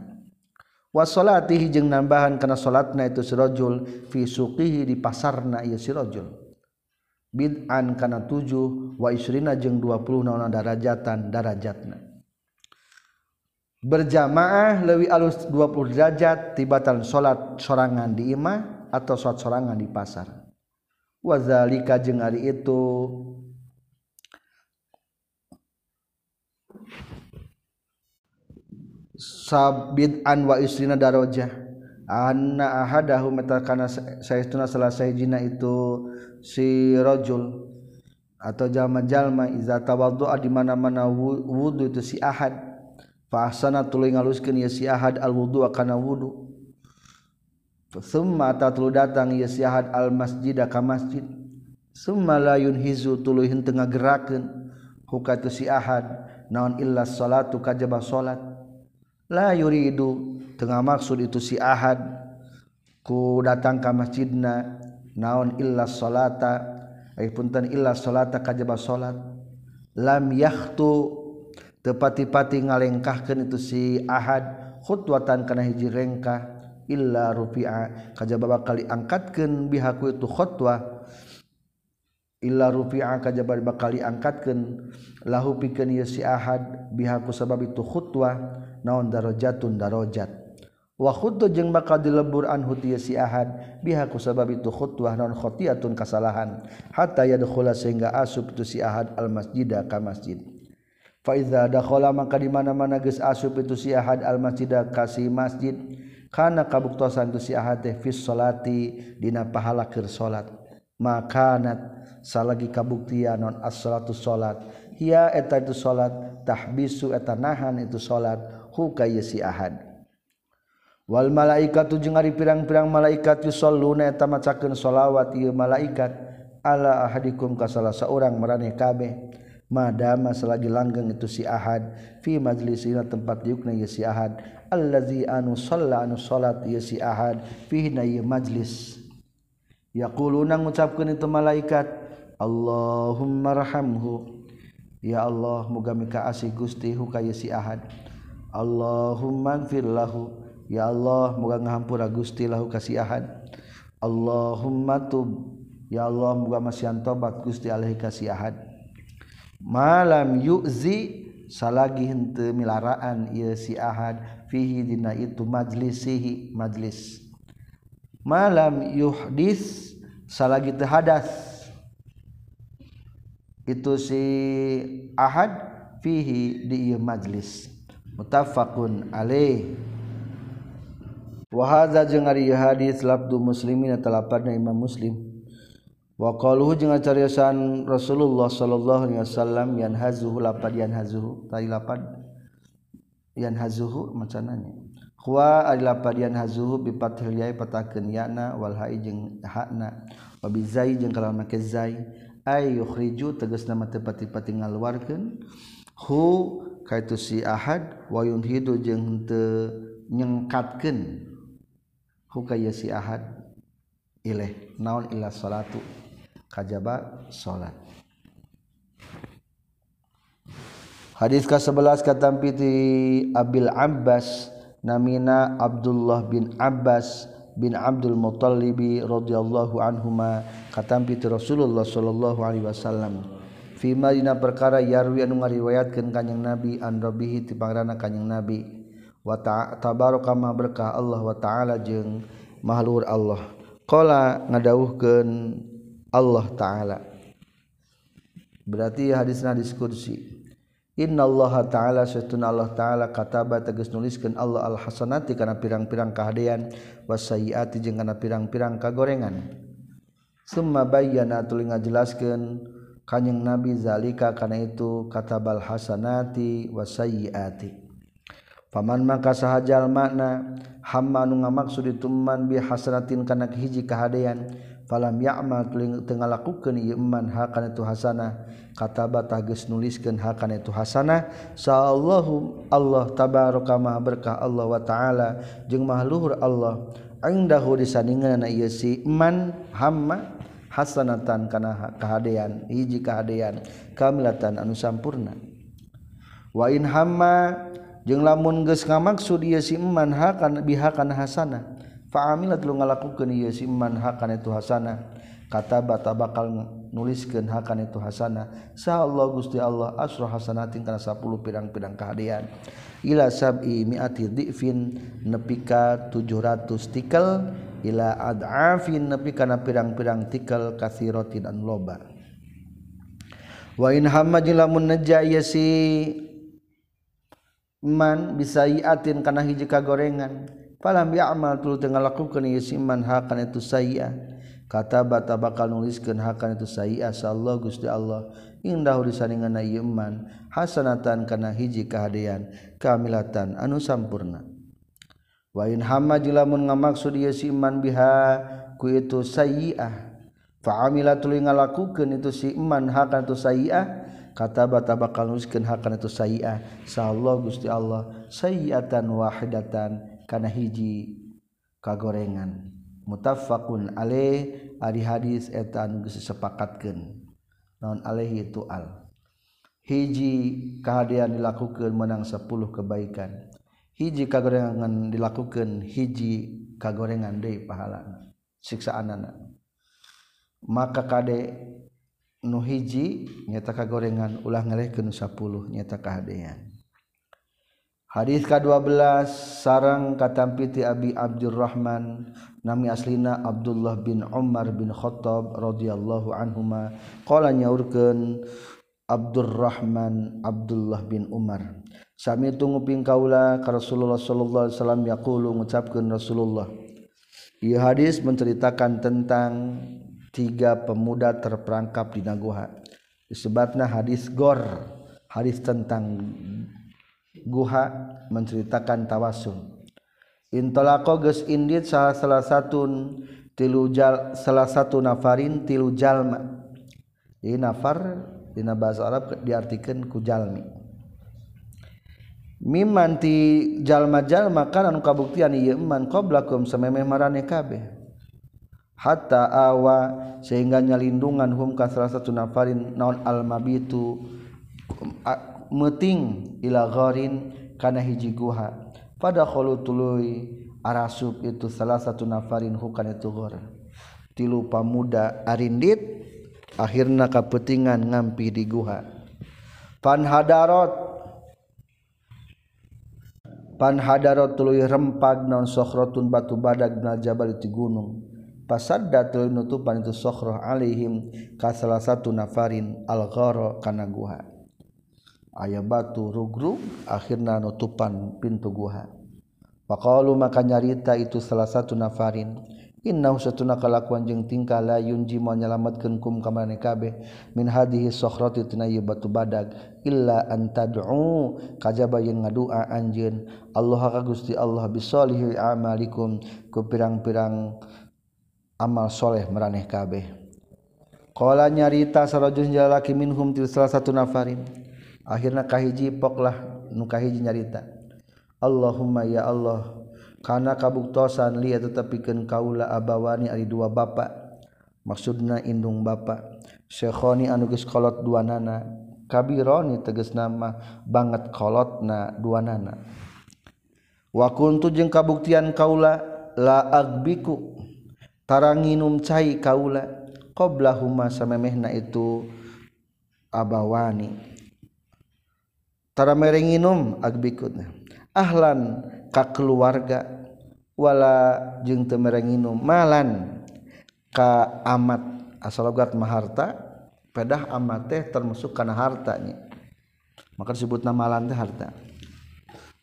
[SPEAKER 1] Wa salatihi jeung nambahan kana salatna itu rajul fi suqihi di pasarna ieu rajul. Bid'an kana tujuh wa isrina jeung 20 naon darajatan darajatna. Berjamaah lebih alus 20 derajat tibatan salat sorangan di imah atau salat sorangan di pasar wazalika jeung ari itu. Sabid an wa isrina darajah anna ahadahu metakana saestuna salah jina itu si rajul atau jalma-jalma iza tawaddu'a di mana-mana wudu itu si ahad. Fa ahsana tuluy ya si ahad al wudu kana wudu Summa tatlu datang ieu si Ahad al masjid ka masjid. Summa la yunhizu tuluy henteu ngagerakeun hukatu si Ahad naon illa salatu kajaba salat. La yuridu teu maksud itu si Ahad ku datang ka masjidna naon illa salata ai punten illa salata kajaba salat. Lam yahtu tepati-pati ngalengkahkeun itu si Ahad khutwatan kana hiji rengkah illa rupiah kajaba bakal diangkatkeun bihaku itu khotwa illa rupiah kajaba bakal diangkatkeun lahu pikeun ieu si ahad bihaku sabab itu khutwa naon darajatun darajat. Wa khuttu jeung bakal dilebur anhu ti si ahad bihaku sabab itu khutwa naon khotiatun kasalahan. Hatta yadkhula sehingga asub tu si ahad al masjida ka masjid. Faiza dakhala maka di mana-mana geus asup itu si Ahad al masjid ka si masjid karena kabuktosan tu si ahad teh fis salati dina pahala keur salat. Makanat salagi kabuktian non as salatu salat. Hiya eta itu salat tahbisu eta nahan itu salat hu ka si ahad. Wal malaikatu jeung ari pirang-pirang malaikat yusalluna eta macakeun shalawat ieu malaikat ala ahadikum ka salah seorang maraneh kabeh madama selagi langgeng itu si ahad. Fi majlisina tempat diukna ieu si ahad. Allazi anu shalla anu salat ieu si ahad. Fihi na ieu majlis yaquluna ngucapkeun itu malaikat Allahumma rahamhu. Ya Allah muga-mika asih Gusti hukaya si ahad. Allahumma firlahu ya Allah muga ngahampura Gusti lahu kasih ahad. Allahumma tub. Ya Allah muga masyian tobat Gusti alaihi kasih ahad malam yu'zi salagi henteu milaraan ieu si ahad. Fihi dina itu majlisihi majlis. Malam yuhdis salagi teu hadas. Itu si ahad fihi di ieu majlis. Muttafaqun alaih. Wa hadza jeung ari hadis labdu muslimin talapadna imam muslim waqaluhu jeung cariyosan Rasulullah sallallahu alaihi wasallam yan hazuhu lapad yan hazuhu tadi lapad yan hazuhu macananya. Khwa ari lapad yan hazuhu bi fathil ya patakeun yana wal hai jeung hakna wa bi zai jeung kalawan make zai. Ay yukhriju tegasna mah teu pati-pati ngaluarkeun. Hu kaitu si ahad wa yunhidu jeung teu nyengkatkeun. Hu kaya si ahad ileh naon ila salatu. kajaba salat Hadis ke-11 katampiti Abil Abbas namina Abdullah bin Abbas bin Abdul Muttalibi radhiyallahu anhuma katampiti Rasulullah sallallahu alaihi wasallam. Fima dina perkara yarwi anu ngariwayatkeun kanjing Nabi an rabbihi ti pangrana kanjing Nabi. Wa tabaraka ma berkah Allah wa taala jeung mahlur Allah. Qala ngadawuhkeun Allah taala. Berarti hadisna hadis Inna Allah ta'ala setuna Allah ta'ala kataba tegas nuliskan Allah al-hasanati karena pirang-pirang kehadean wasayiati jeung kana pirang-pirang kagorengan. Summa bayyana tuluy ngajelaskeun kanjing Nabi zalika Kana itu katabal hasanati wasayiati paman maka sahajal makna hamma nu ngamaksud Man bi hasanatin kana hiji kahadean falam ya'mal tengah lakukan ieu man hakana tu hasanah katabatah geus nuliskeun hakan itu hasanah sallallahu Allah tabaraka maha berkah Allah wa taala. Jeung maha luhur Allah indahu disandinganna ieu si iman hamma hasanatan kana kahadean hiji kahadean kamilatan anu sampurna. Wa in hamma jeung lamun geus ngamaksud ieu si iman hakan bihakan hasanah Faamilat lu ngalakukeun ieu si iman hakan itu hasanah. Kata bata bakal nuliskeun hakan itu hasanah. Sa Allah Gusti Allah asra hasanatin kana 10 pirang-pirang kahadian ila sab'i mi'ati dhifin nepi ka 700 tikel. Ila ad'afin nepi kana pirang-pirang tikel kathiratin an loba. Wa in hamma lamun naja ieu si man bisa iatin kana hiji kagorengan Falam ya'mal tulu tengah lakukan ieu siman hakan itu sayya. Kata bata bakal nuliskeun hakan itu sayya sallallahu Gusti Allah. Indah di ieu man hasanatan kana hiji kahadean kamilatan anu sampurna. Wa in hamma jilamun ngamaksud ieu siman biha ku itu sayyi'ah. Fa amila tuluy ngalakukeun itu si iman hakan itu sayyi'ah kata bata bakal nuliskeun hakan itu sayyi'ah sallallahu Gusti Allah sayyatan wahidatan kana hiji kagorengan. Mutafakun ale ari hadis eta anu geus disepakatkeun naon alaihi itu al? Hiji kahadean dilakukan menang 10 kebaikan. Hiji kagorengan dilakukan hiji kagorengan deui pahala. Siksaanana. Maka kade nu hiji nyata kagorengan ulah ngelehkeun 10 nyata kahadean. Hadis ke-12 sarang katampiti Abi Abdurrahman nami aslina Abdullah bin Umar bin Khattab radhiyallahu anhuma qala nyaurkeun Abdurrahman Abdullah bin Umar sami tunguping kaula ka Rasulullah sallallahu alaihi wasallam yaqulu ngucapkeun Rasulullah Ieu hadis menceritakan tentang tiga pemuda terperangkap di Nagoha. disebutna hadis gor, hadis tentang guha menceritakan tawasun intolako geus indit salah salah satun tilu jal, salah satu nafarin tilu jalma. Jadi nafar dina bahasa Arab diartikan ku jalmi. Mimman ti jalma jalma kan anu kabuktian ieu man qablakum samemeh maraneh kabeh. Hatta awa sehingga nyalindungan hum ka salah satu nafarin naon al mabitu meting ilagorin kana hiji guha. Pada kalau tului arasub itu salah satu nafarin hukan itu gor tilu pamuda arindit akhirna kapetingan ngampi di guha. Pan hadarot pan hadarot tuluy rempag non sokhrotun batu badag na jabal itu gunung. Pasadda tuluy nutupan itu sokhroh alaihim ka salah satu nafarin al ghara kana guha aya batu rugrug akhirna nutupan pintu guha faqalu maka nyarita itu salah satu nafarin. Innahu satuna kalakuan jeung tingkah la yunji mau nyelametkeun kum ka maneh kabeh. Min hadhihi sakhrati tina ieu batu badag illa an tad'u. Kajaba yen ngadua anjeun. Allah ka Gusti Allah bisolihi amalikum ku pirang-pirang amal soleh meraneh kabeh. Qala nyarita sarajul jalaki minhum til salah satu nafarin akhirnya kahiji poklah nukahiji nyarita. Allahumma ya Allah karena kabuktosan lihat tetapikan kaula abawani ada dua bapak maksudna indung bapak Syekhoni geus kolot dua nana. Kabironi teges nama banget kolotna dua nana. Wa kuntu jeung kabuktian kaula la agbiku taranginum cai kaula qoblahuma samemehna itu abawani. tara mereng nginum agbikutna ahlan ka keluarga wala jeung teu mereng nginum. Malan ka amat. Asalogat maharta pedah amat teh termasuk kana hartanya maka disebut nama malan teh harta.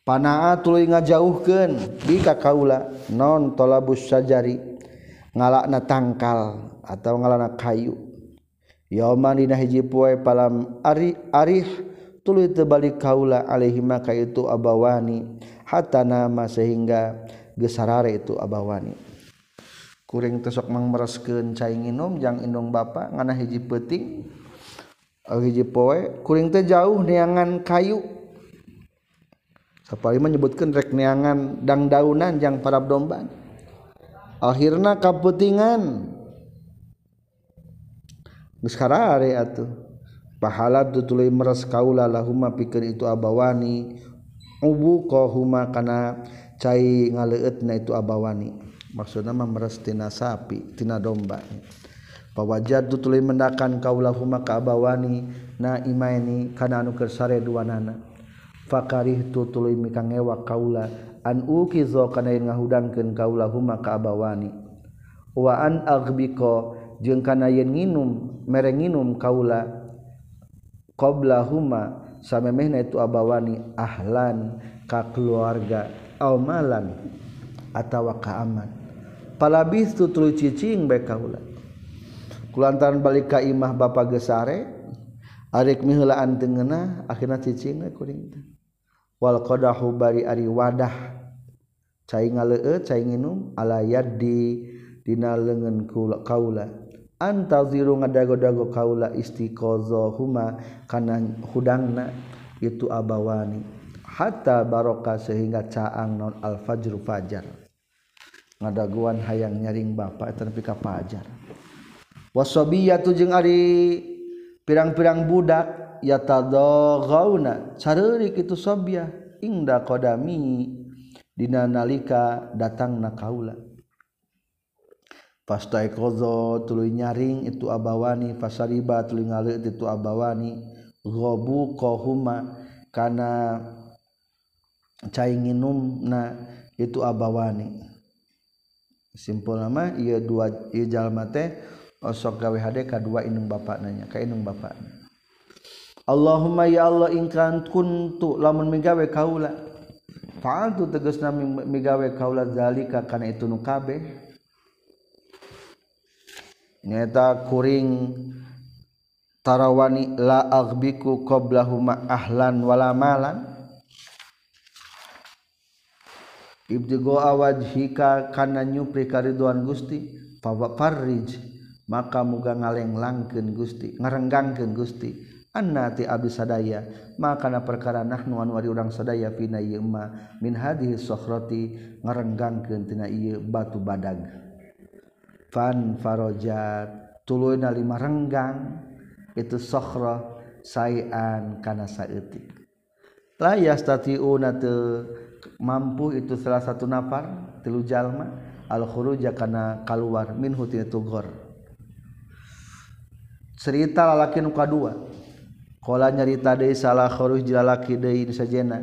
[SPEAKER 1] Panaa tuluy ngajauhkeun bi ka kaula non talabus sajari ngalakna tangkal atau ngalakna kayu. Yauman dina hiji poe palam ari arih tulu tebalik kaula alaihi maka itu abawani hatta nama sehingga gesarare itu abawani. Kuring tesok mang mereskeun cai nginum jang indung bapa ngana hiji peuting hiji poe kuring teh jauh neangan kayu. Sapari menyebutkan rek neangan dang daunan jang para domban. Akhirna kaputingan geus karare atuh. Pahala tutulai meres kaula lahuma pikeun itu abawani. Ubu kohuma kana cai ngaleutna itu abawani. Maksudna mah meres tina sapi tina domba. Pawajad tuluy mendakan kaulahuma ka abawani. Na imaini kana anu kersare dua nana fakarih tu tuluy mikang ewa kaula. An ukizo kana yen ngahudangkeun kaulahuma ka abawani. Wa an aghbiko jeung kana yen nginum mere nginum kaula qoblahuma samemehna itu abawani ahlan ka keluarga aw malan atawa ka aman. Palabis tu tuluy cicing bae kaula kulantaran balik ka imah bapa gesare arek miheulaan teu ngeunah akhirna cicing we kuring teh. Wal qadahu bari ari wadah cai ngaleueut cai nginum ala yaddi dina leungeun kaula antaziru ngadago-dago kaula istiqozohuma kana hudangna itu abawani. Hatta barokah sehingga caang non al fajr fajar. Ngadaguan hayang nyaring bapak eta nepi ka fajar. Wasabiyatu jeung ari pirang-pirang budak yatadaghauna careurik itu sobya ingda qadami dina nalika datangna kaula. Pastai kozo tuluy nyaring itu abawani fasariba tuluy ngaleut itu abawani ghabu kohuma kana cainginumna itu abawani. Simpul nama ieu dua ieu jalma teh osok gawe hade ka dua inung bapakna nya ka inung bapakna Allahumma ya Allah ingkan kuntu lamun migawe kaula. Fa'altu tegasna migawe kaula zalika kana itu nu kabeh. nyata kuring tarawani la aghbiku qablahuma ahlan wala malan. Ibtigo awajhika kana nyupri kariduan Gusti fawarij maka muga ngalenglangkeun Gusti ngarenggangkeun Gusti. Annati abdi sadaya maka na perkara nahnu anu ari urang sadaya pina ieu ma min hadhihi sakhrati ngarenggangkeun tina ieu batu badag fan farojat. Tuluy nalima renggang. Itu sokhro sayan kana saeutik. La yastati'una mampu itu salah satu nafar tilu jalma al khuruja kana kaluar min hutina tugor cerita lalaki nu kadua. Qala nyarita deui salah khuruj lalaki deui sajena.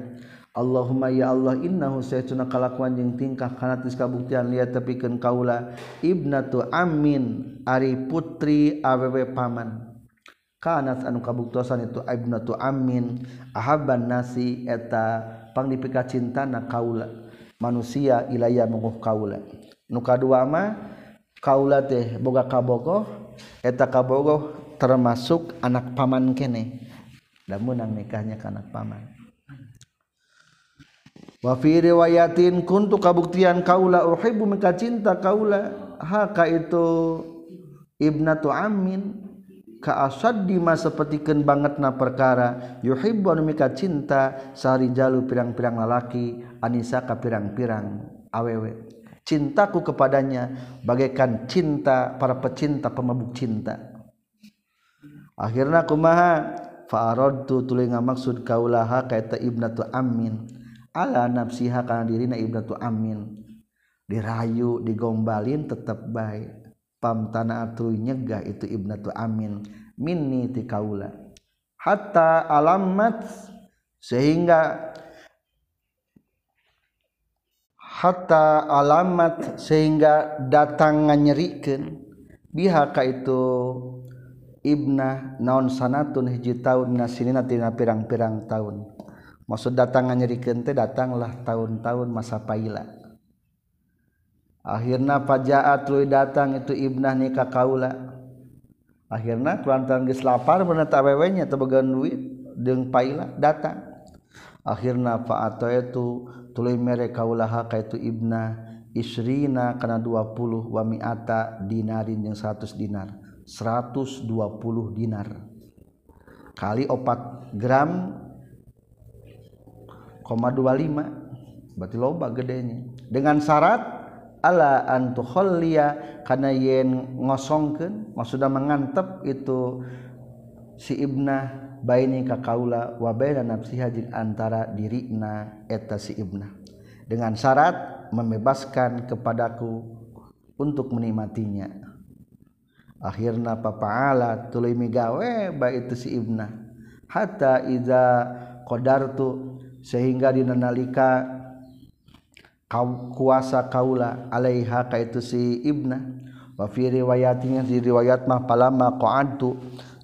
[SPEAKER 1] Allahumma ya Allah innahu saytuna kalakuan jeung tingkah kana tis kabuktian. Lihat tepikeun kaula ibnatu amin ari putri awewe paman. Kanat anu kabuktosan itu ibnatu amin ahabban nasi eta pangdipika cintana kaula. Manusia ilaya munguh kaula. Nu kadua mah kaula teh boga kabogoh eta kabogoh termasuk anak paman kene. Dan menang nikahnya ke anak paman. Wafi riwayatin kuntu kabuktian kaula uhibbu mika cinta kaula. Haka itu ibnatu amin ka asaddi ma sapertikeun bangetna perkara. Yuhibbu mika cinta sari jalu pirang-pirang lalaki anisa ka pirang-pirang awewe. Cintaku kepadanya bagaikan cinta para pecinta pemabuk cinta. Akhirnya kumaha? Fa'aradtu tuluy ngamaksud kaulaha kaita ibnatu amin ala nafsiha kana dirina ibnatu amin. Dirayu digombalin tetap baik. Pam atuy nyegah itu ibnatu amin. Minni ti kaula. Hatta alamat sehingga hatta alamat sehingga datang nganyerikeun. Biha ka itu ibnah naon sanatun hiji tahun nasinina tina pirang-pirang tahun maksud datang nyerikeun teh datanglah tahun-tahun masa paila. Akhirna fajaat tuluy datang itu ibnah nikah kaula. Akhirna kulantaran geus lapar bener teh awewenya teu duit deung paila datang. Akhirna fa itu tuluy mere kaula ka itu ibnah isrina kana 20 wa mi'ata dinarin jeung 100 dinar. 120 dinar. Kali 4 gram 25 berarti loba gedenya. Dengan syarat ala antukhollia karena yen ngosongkeun maksudnya mengantep itu si ibnah baini ka kaula wa baina nafsiha jeung antara dirina eta si ibnah dengan syarat membebaskan kepadaku untuk menikmatinya. Akhirna papaala tuluy migawe ba itu si ibnah hatta iza qadartu sehingga dinalika kau kuasa kaula alaiha ka itu si ibna. Wa fi riwayatin di riwayat mah palama qa'antu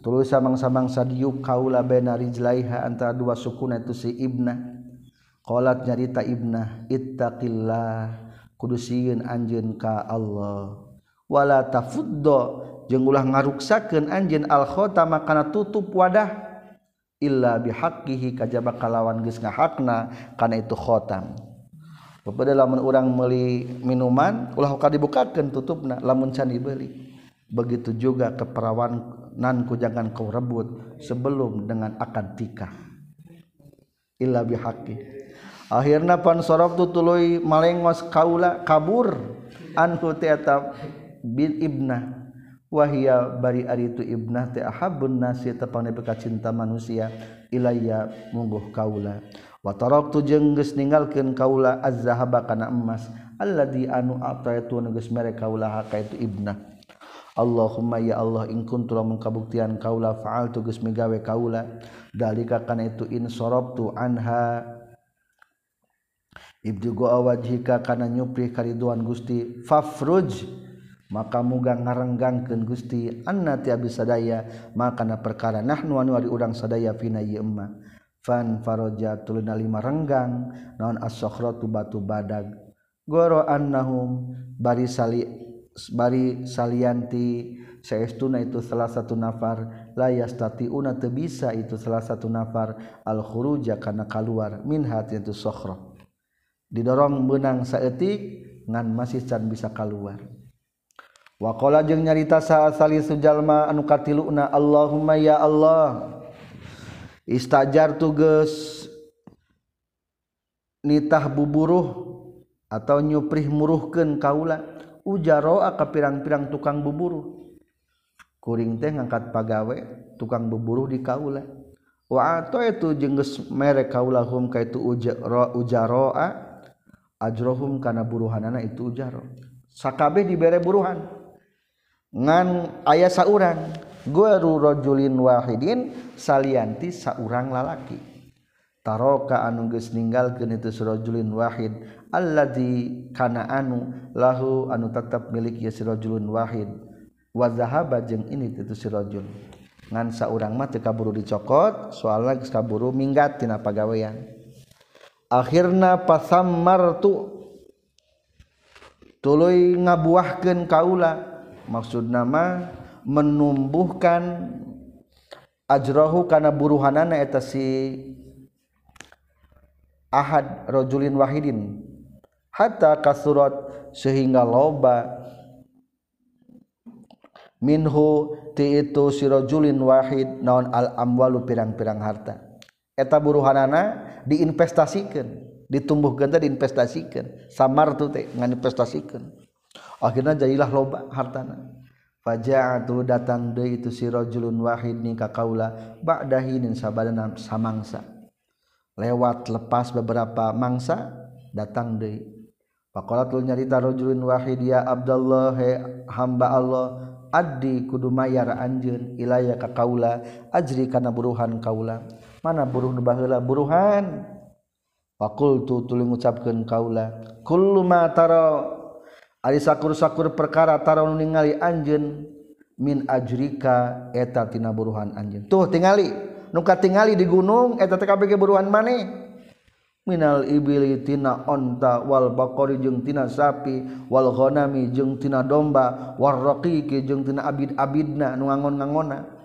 [SPEAKER 1] tuluy samang-samang diuk kaula baina rijlaiha antara dua sukuna itu si ibna. Qalat nyarita ibna ittaqillah kudu sieun anjeun ka Allah. Wala tafuddo jeung ulah ngaruksakeun anjeun al khatama kana tutup wadah. Bihaqqihi kajba kalawan geus ngahakna kana itu khotam. Kepada lamun urang meuli minuman ulah ka dibukakeun tutupna lamun can dibeli. Begitu juga keperawanan jangan kau rebut sebelum dengan akad tikah. Illa bihaqqi akhirna pan sorok tu tuluy malengos kaula kabur. Anhu ta'ata bin ibnah wahia bari ari itu ibnah teh ahabun nasi tepang peka cinta manusia ilaya mungguh kaula. Wa taraktu jeung geus ninggalkeun kaula az-zahaba kana emas alladzi anu ataitu geus mere kaula ka itu ibnah. Allahumma ya Allah in kuntu lamun kabuktian kaula fa'altu geus migawe kaula. Dalika kana itu in sorabtu anha. Ibdu go awajhika kana nyuprih kariduan Gusti fafruj maka muga ngarenggangkeun Gusti anna ti abdi sadaya makana perkara nahnu anu ari urang sadaya fina ieu emma. Fan faraja tuluna lima renggang naon as-sakhratu batu badag. Goro annahum bari sali bari salianti saestuna itu salah satu nafar la yastatiuna teu bisa itu salah satu nafar al khuruja kana kaluar min hati itu sakhra. Didorong benang saeutik ngan masih can bisa keluar wakola jeung nyarita saat sali sujallma anu katiluna Allahumma ya Allah istajar tuges nitah buburuh atau nyuprih muruhken kaula ujaroa ke pirang-pirang tukang buburuh. Kuring teh ngangkat pagawe tukang buburuh di kaula. Wa atau itu jengges merek kaulahum ka itu ujaro ujaroa ajrohum kana buruhanana itu ujaro. Sakabeh dibere buruhan. ngan ayah saurang guru rojulin wahidin salianti saurang lalaki. Taroka anu geus ninggalkeun itu surajulin wahid alladzi kana anu lahu anu tetap milik ya surajulin wahid. Wa zahaba jeung ini itu surajul ngan saurang mah teu kaburu dicokot soalna geus kaburu minggat tina pagawean. Akhirna pasammartu tuluy ngabuahkeun kaula. maksud nama menumbuhkan ajrohu karena buruhanana eta si ahad rojulin wahidin. Hatta kasurat sehingga loba minhu ti itu si rojulin wahid naon al amwalu pirang-pirang harta. Eta buruhanana diinvestasikan ditumbuhkan teh diinvestasikan. Samar tuh teh ngan investasikan. Akhirnya jadilah loba hartana. Faja'atu datang deui itu si rajulun wahid ni ka kaula ba'dahinin sabadana samangsa. Lewat lepas beberapa mangsa datang deui faqala tul nyarita rajulun wahid ya Abdullah he hamba Allah addi kudu mayar anjeun ilaya ka kaula ajri kana buruhan kaula. Mana buruh nu baheula? Buruhan. Faqultu tuluy ngucapkeun kaula kullu ma Ari sakur-sakur perkara taron ningali anjen min ajrika eta tina buruhan anjen tuh tingali. Nuka tingali di gunung eta TKP buruhan maneh. Minal ibili tina onta wal bakori jeung tina sapi wal ghanami jeung tina domba war raqiqi jeung tina abid abidna nu ngangon-ngangonna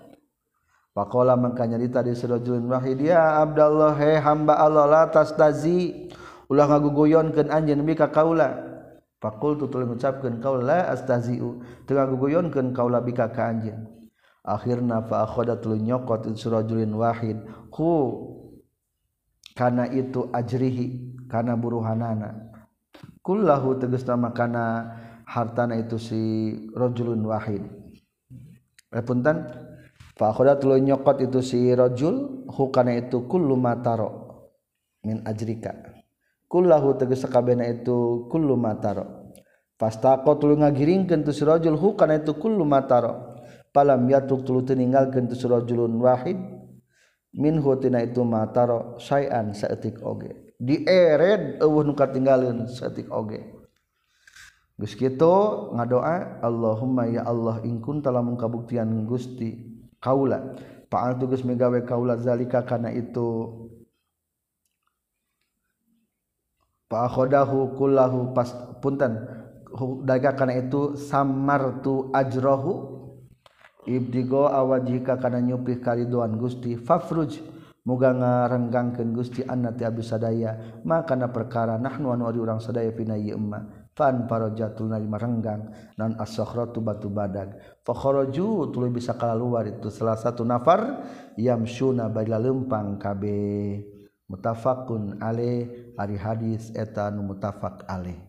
[SPEAKER 1] Pakola makanya nyarita di serojulun wahid ya Abdullah he hamba Allah la tastazi ulah ngaguguyonkeun anjeun bika kaula. Pakul tutul mengucapkan kau la astaziu tengah guguyonkan kau la bika ka anjeun. Akhirna fa akhodatul nyokot surajulin wahid ku karena itu ajrihi karena buruhanana. Kullahu tegas nama karena hartana itu si rojulun wahid. Eh, punten fa akhodatul nyokot itu si rojul ku karena itu kullu mataro min ajrika kullahu teges sakabehna itu kullu mataro fastaqo tuluy ngagiringkeun tu sirajul hu kana itu kullu mataro palam yatruk tuluy teu ninggalkeun tu sirajulun wahid minhu tina itu mataro sayan saeutik oge. Diered eueuh nu katinggaleun saeutik oge. Geus kitu ngadoa Allahumma ya Allah in kunta lamun kabuktian Gusti kaula. Pa'al tugas megawe kaula zalika kana itu pakhodahu kullahu pas punten. Daga kana itu samartu ajrohu. Ibdigo awajika kana nyupih kali doan Gusti fafruj. Muga ngarenggangkeun Gusti anna ti abdi sadaya. Maka na perkara nahnu anu ari urang sadaya pina ieu emma. Fan parajatul nalima renggang non as-sakhratu batu badag. Fakharaju tuluy bisa kalaluar itu. Salah satu nafar yamsuna bari lempang kabeh mutafaqun alaih. ari hadis eta nu mutafaq alaih